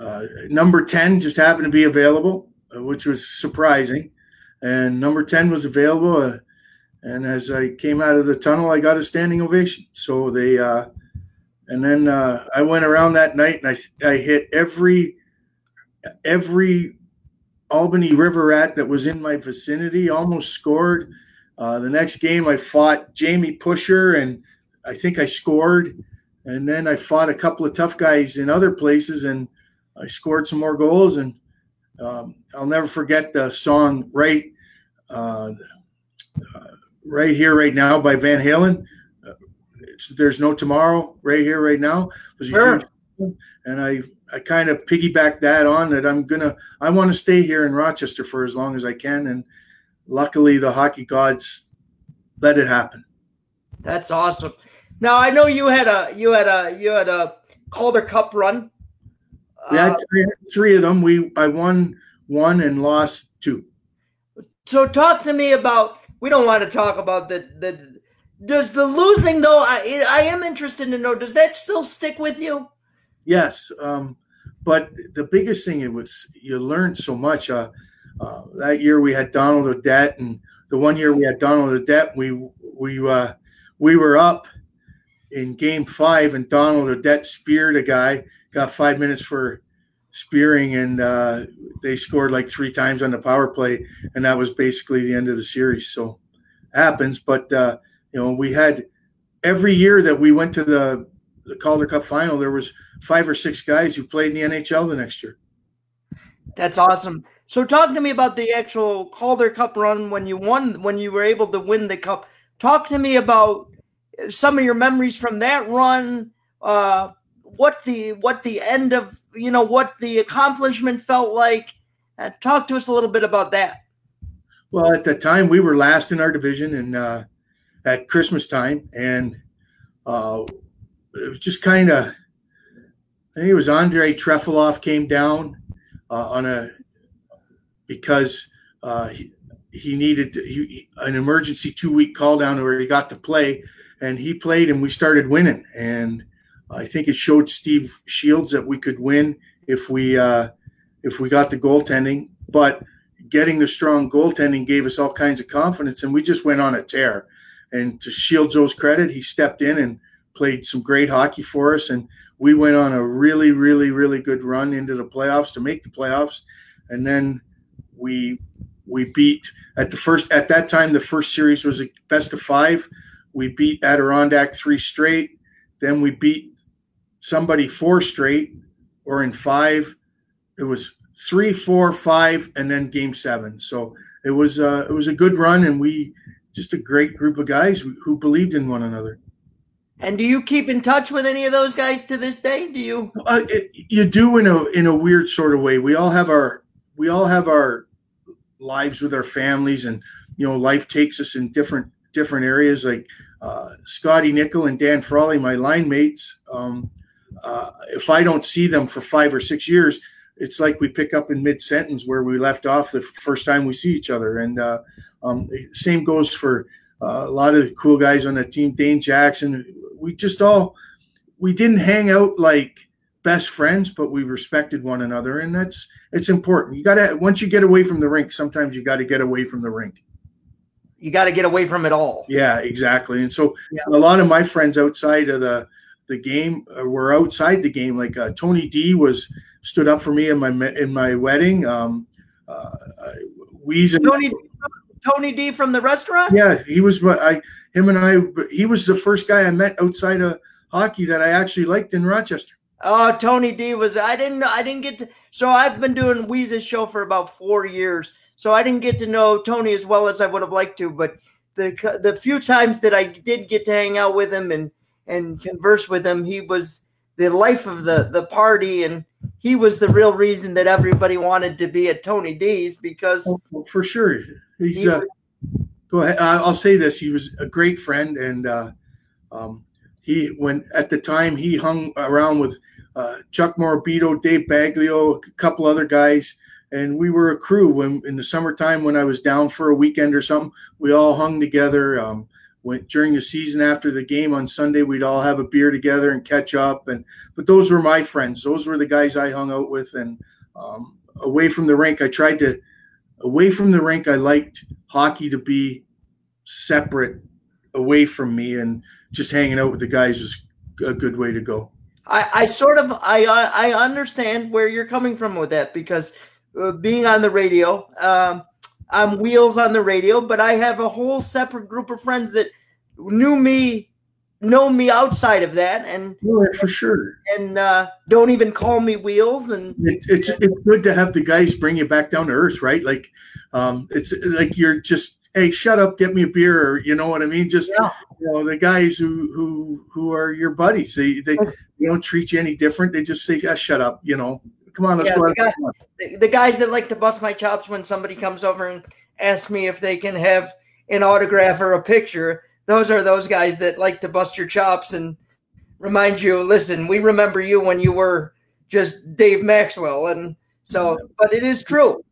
uh number ten. Just happened to be available, uh, which was surprising, and number ten was available. Uh, and as I came out of the tunnel, I got a standing ovation. So they, and then I went around that night, and I I hit every every Albany River Rat that was in my vicinity, almost scored. Uh, the next game, I fought Jamie Pushor, and I think I scored. And then I fought a couple of tough guys in other places, and I scored some more goals. And um, I'll never forget the song "Right, uh, uh, Right Here, Right Now" by Van Halen. Uh, There's no tomorrow. Right here, right now. Was sure. and I I kind of piggyback that on that I'm gonna I want to stay here in Rochester for as long as I can, and luckily the hockey gods let it happen. That's awesome. Now I know you had a you had a you had a Calder Cup run. Yeah, uh, three of them. We I won one and lost two. So talk to me about. We don't want to talk about the the. Does the losing though? I I am interested to know. Does that still stick with you? Yes, um, but the biggest thing it was you learned so much. Uh, uh, that year we had Donald Audette, and the one year we had Donald Audette, we we uh, we were up in Game Five, and Donald Audette speared a guy, got five minutes for spearing, and uh, they scored like three times on the power play, and that was basically the end of the series. So happens, but uh, you know we had every year that we went to the the Calder Cup final, there was five or six guys who played in the NHL the next year. That's awesome. So talk to me about the actual Calder Cup run when you won when you were able to win the cup. Talk to me about some of your memories from that run. Uh, what the what the end of you know what the accomplishment felt like. Uh, talk to us a little bit about that. Well, at the time we were last in our division, and uh, at Christmas time, and uh, it was just kind of. I think it was Andre Trefilov came down uh, on a because uh, he, he needed he, an emergency two week call down where he got to play, and he played, and we started winning. And I think it showed Steve Shields that we could win if we uh, if we got the goaltending. But getting the strong goaltending gave us all kinds of confidence, and we just went on a tear. And to Shield Joe's credit, he stepped in and played some great hockey for us, and we went on a really, really, really good run into the playoffs to make the playoffs, and then we we beat at the first at that time the first series was a best of five. We beat Adirondack three straight. Then we beat somebody four straight, or in five, it was three, four, five, and then game seven. So it was uh, it was a good run, and we just a great group of guys who believed in one another. And do you keep in touch with any of those guys to this day? Do you? Uh, it, you do in a in a weird sort of way. We all have our we all have our lives with our families, and you know, life takes us in different different areas. Like uh, Scotty Nichol and Dan Frawley, my line mates. Um, uh, if I don't see them for five or six years, it's like we pick up in mid sentence where we left off the first time we see each other. And uh, um, same goes for uh, a lot of cool guys on the team. Dane Jackson. We just all we didn't hang out like best friends, but we respected one another, and that's it's important. You got to once you get away from the rink, sometimes you got to get away from the rink. You got to get away from it all. Yeah, exactly. And so yeah. a lot of my friends outside of the the game uh, were outside the game. Like uh, Tony D was stood up for me in my in my wedding. Um, uh, Tony Tony D from the restaurant. Yeah, he was. I him and I. He was the first guy I met outside of hockey that I actually liked in Rochester. Oh, Tony D was. I didn't. I didn't get to. So I've been doing Wease's show for about four years. So I didn't get to know Tony as well as I would have liked to. But the the few times that I did get to hang out with him and and converse with him, he was the life of the the party, and he was the real reason that everybody wanted to be at Tony D's because oh, for sure he's. He uh, go ahead. I'll say this: he was a great friend, and uh, um, he when at the time he hung around with uh, Chuck Morabito, Dave Baglio, a couple other guys, and we were a crew. When in the summertime, when I was down for a weekend or something, we all hung together. Um, when, during the season after the game on Sunday, we'd all have a beer together and catch up. And but those were my friends. Those were the guys I hung out with. And um, away from the rink, I tried to. Away from the rink, I liked hockey to be separate, away from me, and just hanging out with the guys is a good way to go. I, I sort of I I understand where you're coming from with that because uh, being on the radio, um, I'm wheels on the radio, but I have a whole separate group of friends that knew me, know me outside of that, and oh, for sure, and uh, don't even call me wheels. And it, it's it's good to have the guys bring you back down to earth, right? Like, um, it's like you're just hey, shut up, get me a beer, or you know what I mean? Just yeah. you know, the guys who who who are your buddies, they they, they don't treat you any different. They just say, yeah, shut up, you know. Come on, let's yeah, go. The, guy, the, guys that like to bust my chops when somebody comes over and asks me if they can have an autograph or a picture. Those are those guys that like to bust your chops and remind you, listen, we remember you when you were just Dave Maxwell. And so, but it is true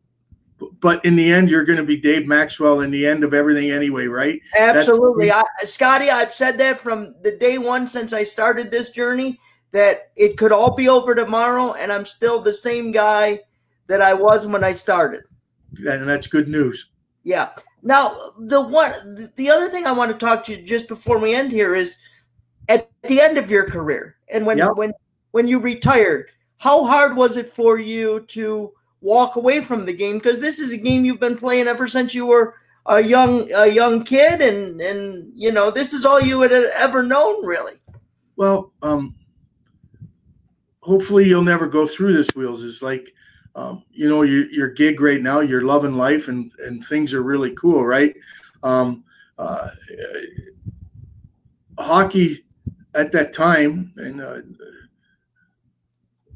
but in the end, you're going to be Dave Maxwell in the end of everything anyway, right? Absolutely. I, Scotty, I've said that from the day one since I started this journey that it could all be over tomorrow and I'm still the same guy that I was when I started. And that's good news. Yeah. Now, the one the other thing I want to talk to you just before we end here is at the end of your career and when yep. when when you retired, how hard was it for you to walk away from the game because this is a game you've been playing ever since you were a young a young kid and and you know this is all you had ever known really well um hopefully you'll never go through this wheels is like um, you know your, your gig right now you're loving life and and things are really cool right um, uh, hockey at that time and uh,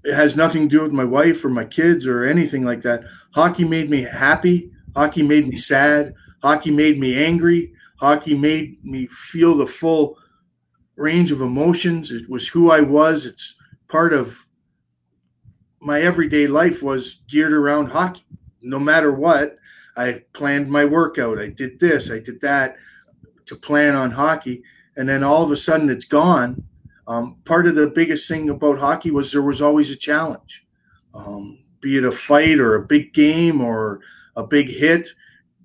it has nothing to do with my wife or my kids or anything like that. Hockey made me happy. Hockey made me sad. Hockey made me angry. Hockey made me feel the full range of emotions. It was who I was. It's part of my everyday life was geared around hockey. No matter what, I planned my workout. I did this, I did that to plan on hockey. And then all of a sudden it's gone um, part of the biggest thing about hockey was there was always a challenge, um, be it a fight or a big game or a big hit,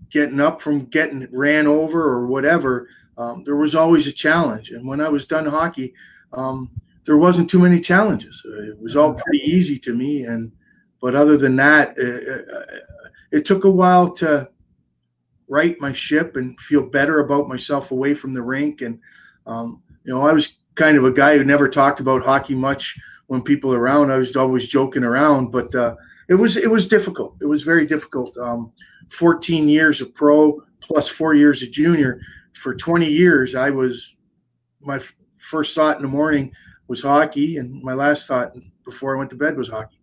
getting up from getting ran over or whatever. Um, there was always a challenge. And when I was done hockey, um, there wasn't too many challenges. It was all pretty easy to me. And but other than that, it, it, it took a while to right my ship and feel better about myself away from the rink. And um, you know, I was kind of a guy who never talked about hockey much when people around. I was always joking around, but uh, it was it was difficult. It was very difficult. Um, 14 years of pro plus four years of junior. For 20 years, I was my f- first thought in the morning was hockey, and my last thought before I went to bed was hockey.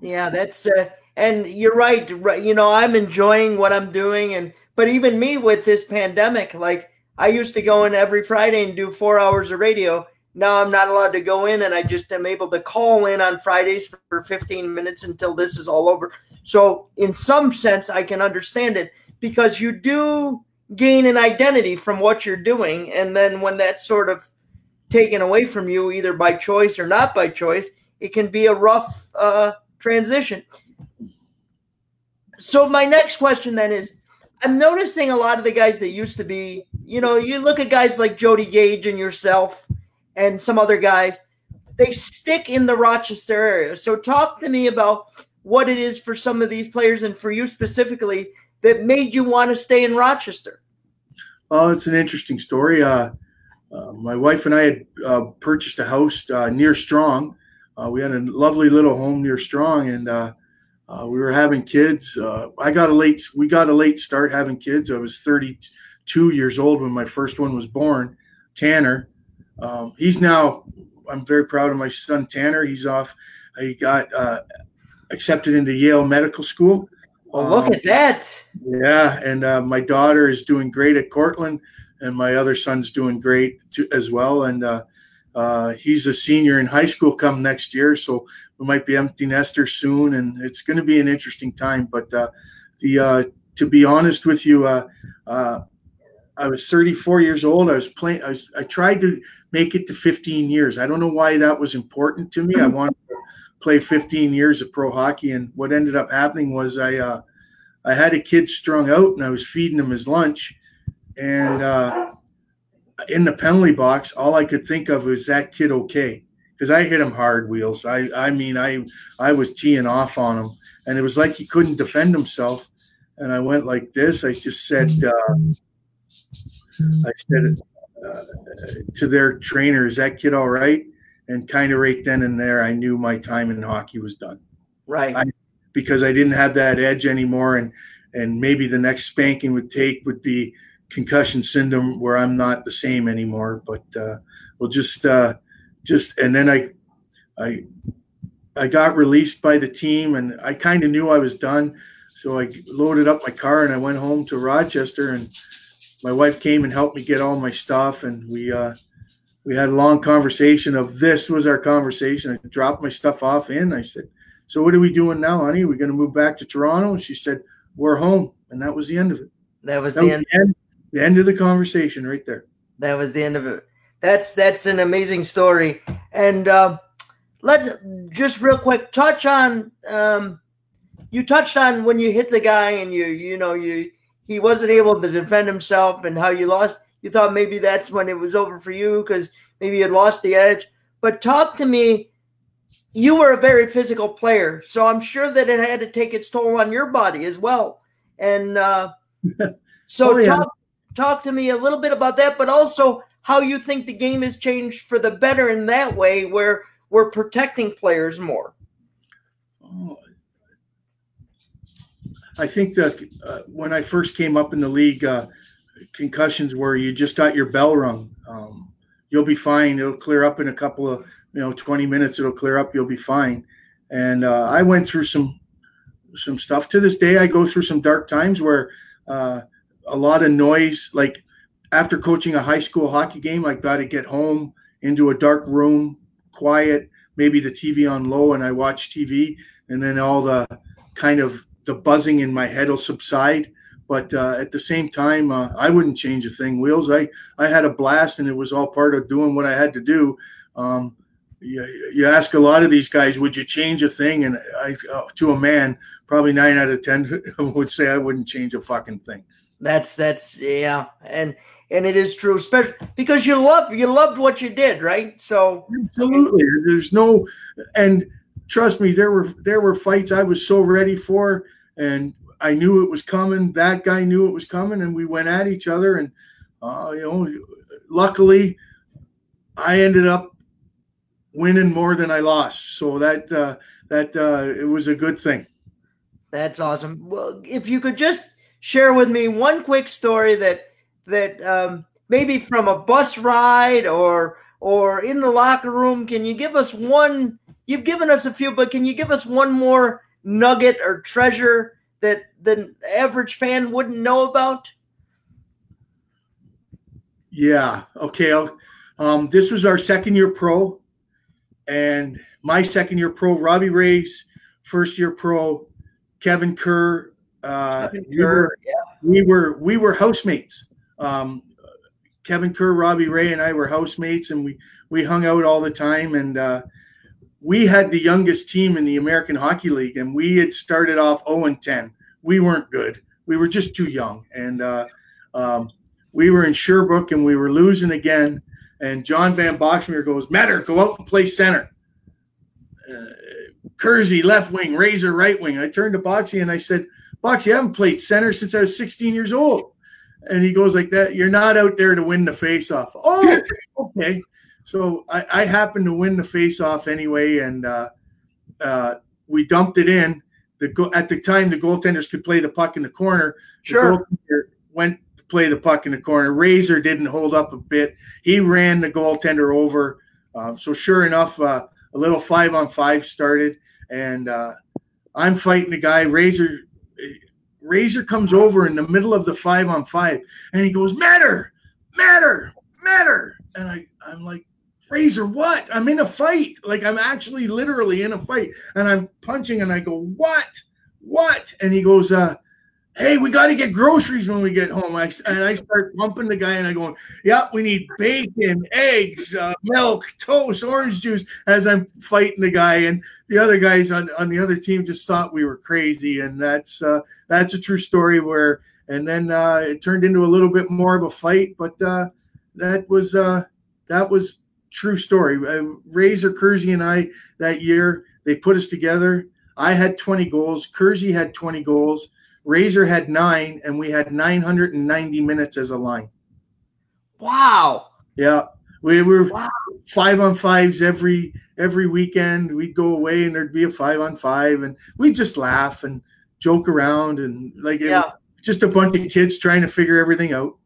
Yeah, that's uh, and you're right. Right, you know, I'm enjoying what I'm doing, and but even me with this pandemic, like I used to go in every Friday and do four hours of radio. Now I'm not allowed to go in, and I just am able to call in on Fridays for 15 minutes until this is all over. So, in some sense, I can understand it because you do gain an identity from what you're doing, and then when that sort of taken away from you, either by choice or not by choice, it can be a rough uh, transition. So my next question then is I'm noticing a lot of the guys that used to be, you know, you look at guys like Jody Gage and yourself and some other guys, they stick in the Rochester area. So talk to me about what it is for some of these players and for you specifically that made you want to stay in Rochester. Oh, it's an interesting story. Uh, uh, my wife and I had uh, purchased a house uh, near Strong. Uh, we had a lovely little home near Strong, and uh, uh, we were having kids. Uh, I got a late. We got a late start having kids. I was 32 years old when my first one was born, Tanner. Um, he's now. I'm very proud of my son Tanner. He's off. He got uh, accepted into Yale Medical School. Oh, look um, at that! Yeah, and uh, my daughter is doing great at Cortland, and my other son's doing great too, as well. And uh, uh, he's a senior in high school come next year, so we might be empty nester soon, and it's going to be an interesting time. But uh, the uh, to be honest with you, uh, uh, I was 34 years old. I was playing. I, was, I tried to make it to 15 years. I don't know why that was important to me. I mm-hmm. wanted to play 15 years of pro hockey, and what ended up happening was I uh, I had a kid strung out, and I was feeding him his lunch, and uh, in the penalty box, all I could think of was that kid okay because I hit him hard wheels. I I mean I I was teeing off on him, and it was like he couldn't defend himself. And I went like this. I just said, uh, I said uh, to their trainer, "Is that kid all right?" And kind of right then and there, I knew my time in hockey was done. Right. I, because I didn't have that edge anymore, and and maybe the next spanking would take would be concussion syndrome, where I'm not the same anymore. But uh, we'll just uh, just and then I I I got released by the team and I kind of knew I was done. So I loaded up my car and I went home to Rochester and my wife came and helped me get all my stuff and we uh, we had a long conversation of this was our conversation. I dropped my stuff off in. I said, "So what are we doing now, honey? We're going to move back to Toronto?" And she said, "We're home." And that was the end of it. That was, that the, was end. the end. The end of the conversation right there. That was the end of it that's that's an amazing story. And uh, let's just real quick touch on. Um, you touched on when you hit the guy and you you know you he wasn't able to defend himself and how you lost. You thought maybe that's when it was over for you because maybe you had lost the edge. But talk to me. You were a very physical player, so I'm sure that it had to take its toll on your body as well. And uh, so, oh, yeah. talk talk to me a little bit about that, but also how you think the game has changed for the better in that way, where we're protecting players more. Oh, I think that uh, when I first came up in the league, uh, concussions where you just got your bell rung. Um, you'll be fine. It'll clear up in a couple of you know 20 minutes. It'll clear up. You'll be fine. And uh, I went through some some stuff. To this day, I go through some dark times where uh, a lot of noise, like after coaching a high school hockey game, I got to get home into a dark room, quiet, maybe the TV on low, and I watch TV, and then all the kind of the buzzing in my head will subside. But uh, at the same time, uh, I wouldn't change a thing. Wheels, I I had a blast, and it was all part of doing what I had to do. Um, you, you, ask a lot of these guys, would you change a thing? And I, uh, to a man, probably nine out of ten would say I wouldn't change a fucking thing. That's that's yeah, and and it is true, especially because you love you loved what you did, right? So absolutely, there's no, and trust me, there were there were fights I was so ready for, and I knew it was coming. That guy knew it was coming, and we went at each other, and uh, you know, luckily, I ended up winning more than I lost, so that uh, that uh, it was a good thing. That's awesome. Well, if you could just share with me one quick story that that um, maybe from a bus ride or or in the locker room? Can you give us one? You've given us a few, but can you give us one more nugget or treasure that the average fan wouldn't know about? Yeah. Okay. Um, this was our second year pro, and my second year pro, Robbie Ray's first year pro, Kevin Kerr, Uh, we, were, yeah. we were we were housemates. Um, Kevin Kerr, Robbie Ray, and I were housemates, and we we hung out all the time. And uh, we had the youngest team in the American Hockey League, and we had started off 0 and 10. We weren't good. We were just too young, and uh, um, we were in Sherbrooke, and we were losing again. And John Van Boxmeer goes, "Matter, go out and play center." Uh, Kersey left wing, Razor right wing. I turned to Boxy and I said, "Boxy, you haven't played center since I was 16 years old." And he goes like that. You're not out there to win the faceoff. Oh, okay. So I, I happened to win the face-off anyway, and uh, uh, we dumped it in. The go- at the time, the goaltenders could play the puck in the corner. Sure. The went to play the puck in the corner. Razor didn't hold up a bit. He ran the goaltender over. Uh, so sure enough, uh, a little five on five started, and uh, I'm fighting the guy. Razor Razor comes over in the middle of the five on five, and he goes, "Matter, matter, matter," and I I'm like, Razor, what? I'm in a fight. Like I'm actually literally in a fight. And I'm punching and I go, What? What? And he goes, uh, hey, we got to get groceries when we get home. I, and I start pumping the guy and I go, yep, we need bacon, eggs, uh, milk, toast, orange juice as I'm fighting the guy. And the other guys on, on the other team just thought we were crazy. And that's, uh, that's a true story where, and then uh, it turned into a little bit more of a fight, but uh, that was, uh, that was true story. Uh, Razor Kersey and I that year they put us together. I had 20 goals. Kersey had 20 goals. Razor had nine, and we had 990 minutes as a line. Wow. Yeah, we were wow. five on fives every every weekend. We'd go away, and there'd be a five on five, and we'd just laugh and joke around, and like yeah. just a bunch of kids trying to figure everything out.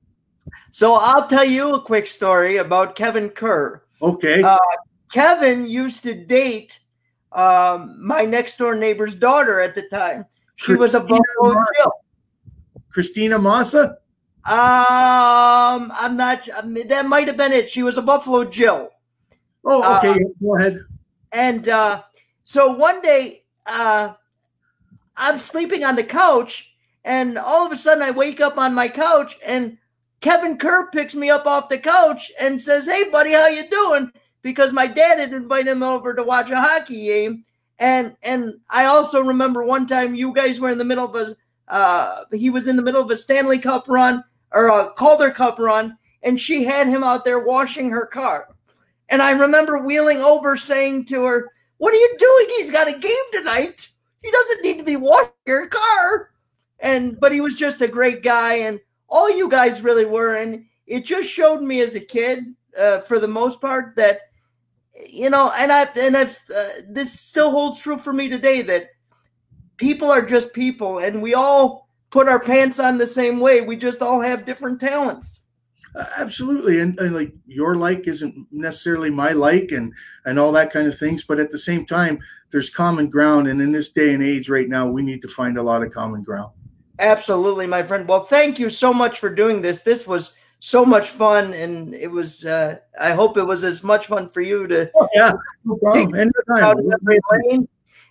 So I'll tell you a quick story about Kevin Kerr. Okay. Uh, Kevin used to date um, my next door neighbor's daughter at the time. She Christina was a Buffalo Jill. Christina Massa? Um, I'm not. I mean, that might have been it. She was a Buffalo Jill. Oh, okay. Uh, Go ahead. And uh, so one day, uh, I'm sleeping on the couch, and all of a sudden, I wake up on my couch, and Kevin Kerr picks me up off the couch and says, "Hey, buddy, how you doing?" Because my dad had invited him over to watch a hockey game, and and I also remember one time you guys were in the middle of a uh, he was in the middle of a Stanley Cup run or a Calder Cup run, and she had him out there washing her car. And I remember wheeling over, saying to her, "What are you doing? He's got a game tonight. He doesn't need to be washing your car." And but he was just a great guy, and all you guys really were. And it just showed me as a kid, uh, for the most part, that you know, and I and I've uh, this still holds true for me today that people are just people, and we all put our pants on the same way. We just all have different talents. Uh, absolutely, and, and, like your like isn't necessarily my like, and and all that kind of things. But at the same time, there's common ground, and in this day and age, right now, we need to find a lot of common ground. Absolutely, my friend. Well, thank you so much for doing this. This was so much fun, and it was. Uh, I hope it was as much fun for you to. Oh, yeah, no problem.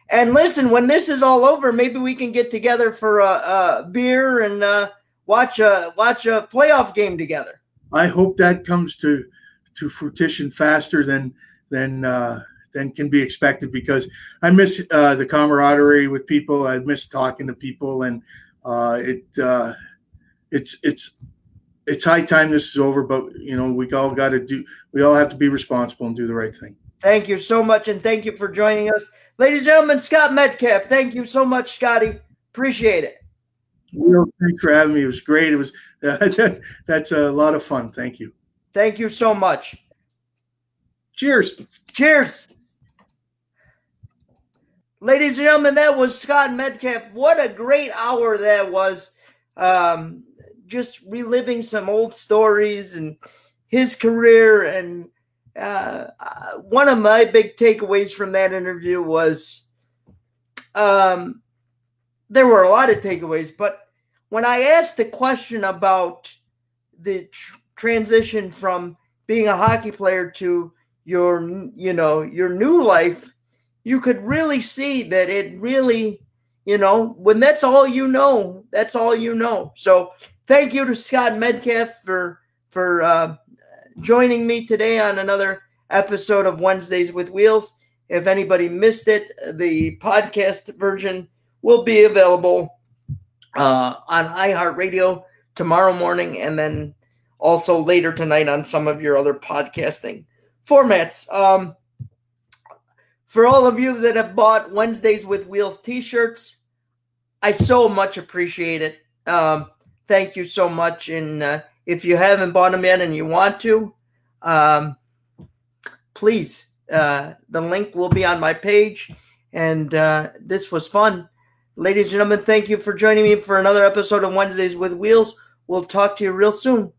And listen, when this is all over, maybe we can get together for a, a beer and uh, watch a watch a playoff game together. I hope that comes to to fruition faster than than uh, than can be expected because I miss uh, the camaraderie with people. I miss talking to people, and uh, it uh, it's it's it's high time this is over. But you know, we all got to do. We all have to be responsible and do the right thing. Thank you so much, and thank you for joining us, ladies and gentlemen. Scott Metcalfe. Thank you so much, Scotty. Appreciate it. Well, thanks for having me. It was great. It was uh, that's a lot of fun. Thank you. Thank you so much. Cheers. Cheers. Ladies and gentlemen, that was Scott Metcalfe. What a great hour that was. Um, just reliving some old stories and his career. And uh, uh, one of my big takeaways from that interview was um, there were a lot of takeaways, but when I asked the question about the tr- transition from being a hockey player to your, you know, your new life, you could really see that it really You know, when that's all you know, that's all you know. So thank you to Scott Metcalfe for for uh, joining me today on another episode of Wednesdays with Wheels. If anybody missed it, the podcast version will be available uh, on iHeartRadio tomorrow morning and then also later tonight on some of your other podcasting formats. Um, for all of you that have bought Wednesdays with Wheels t shirts, I so much appreciate it. Um, thank you so much. And uh, if you haven't bought them yet and you want to, um, please, uh, the link will be on my page. And uh, this was fun. Ladies and gentlemen, thank you for joining me for another episode of Wednesdays with Wheels. We'll talk to you real soon.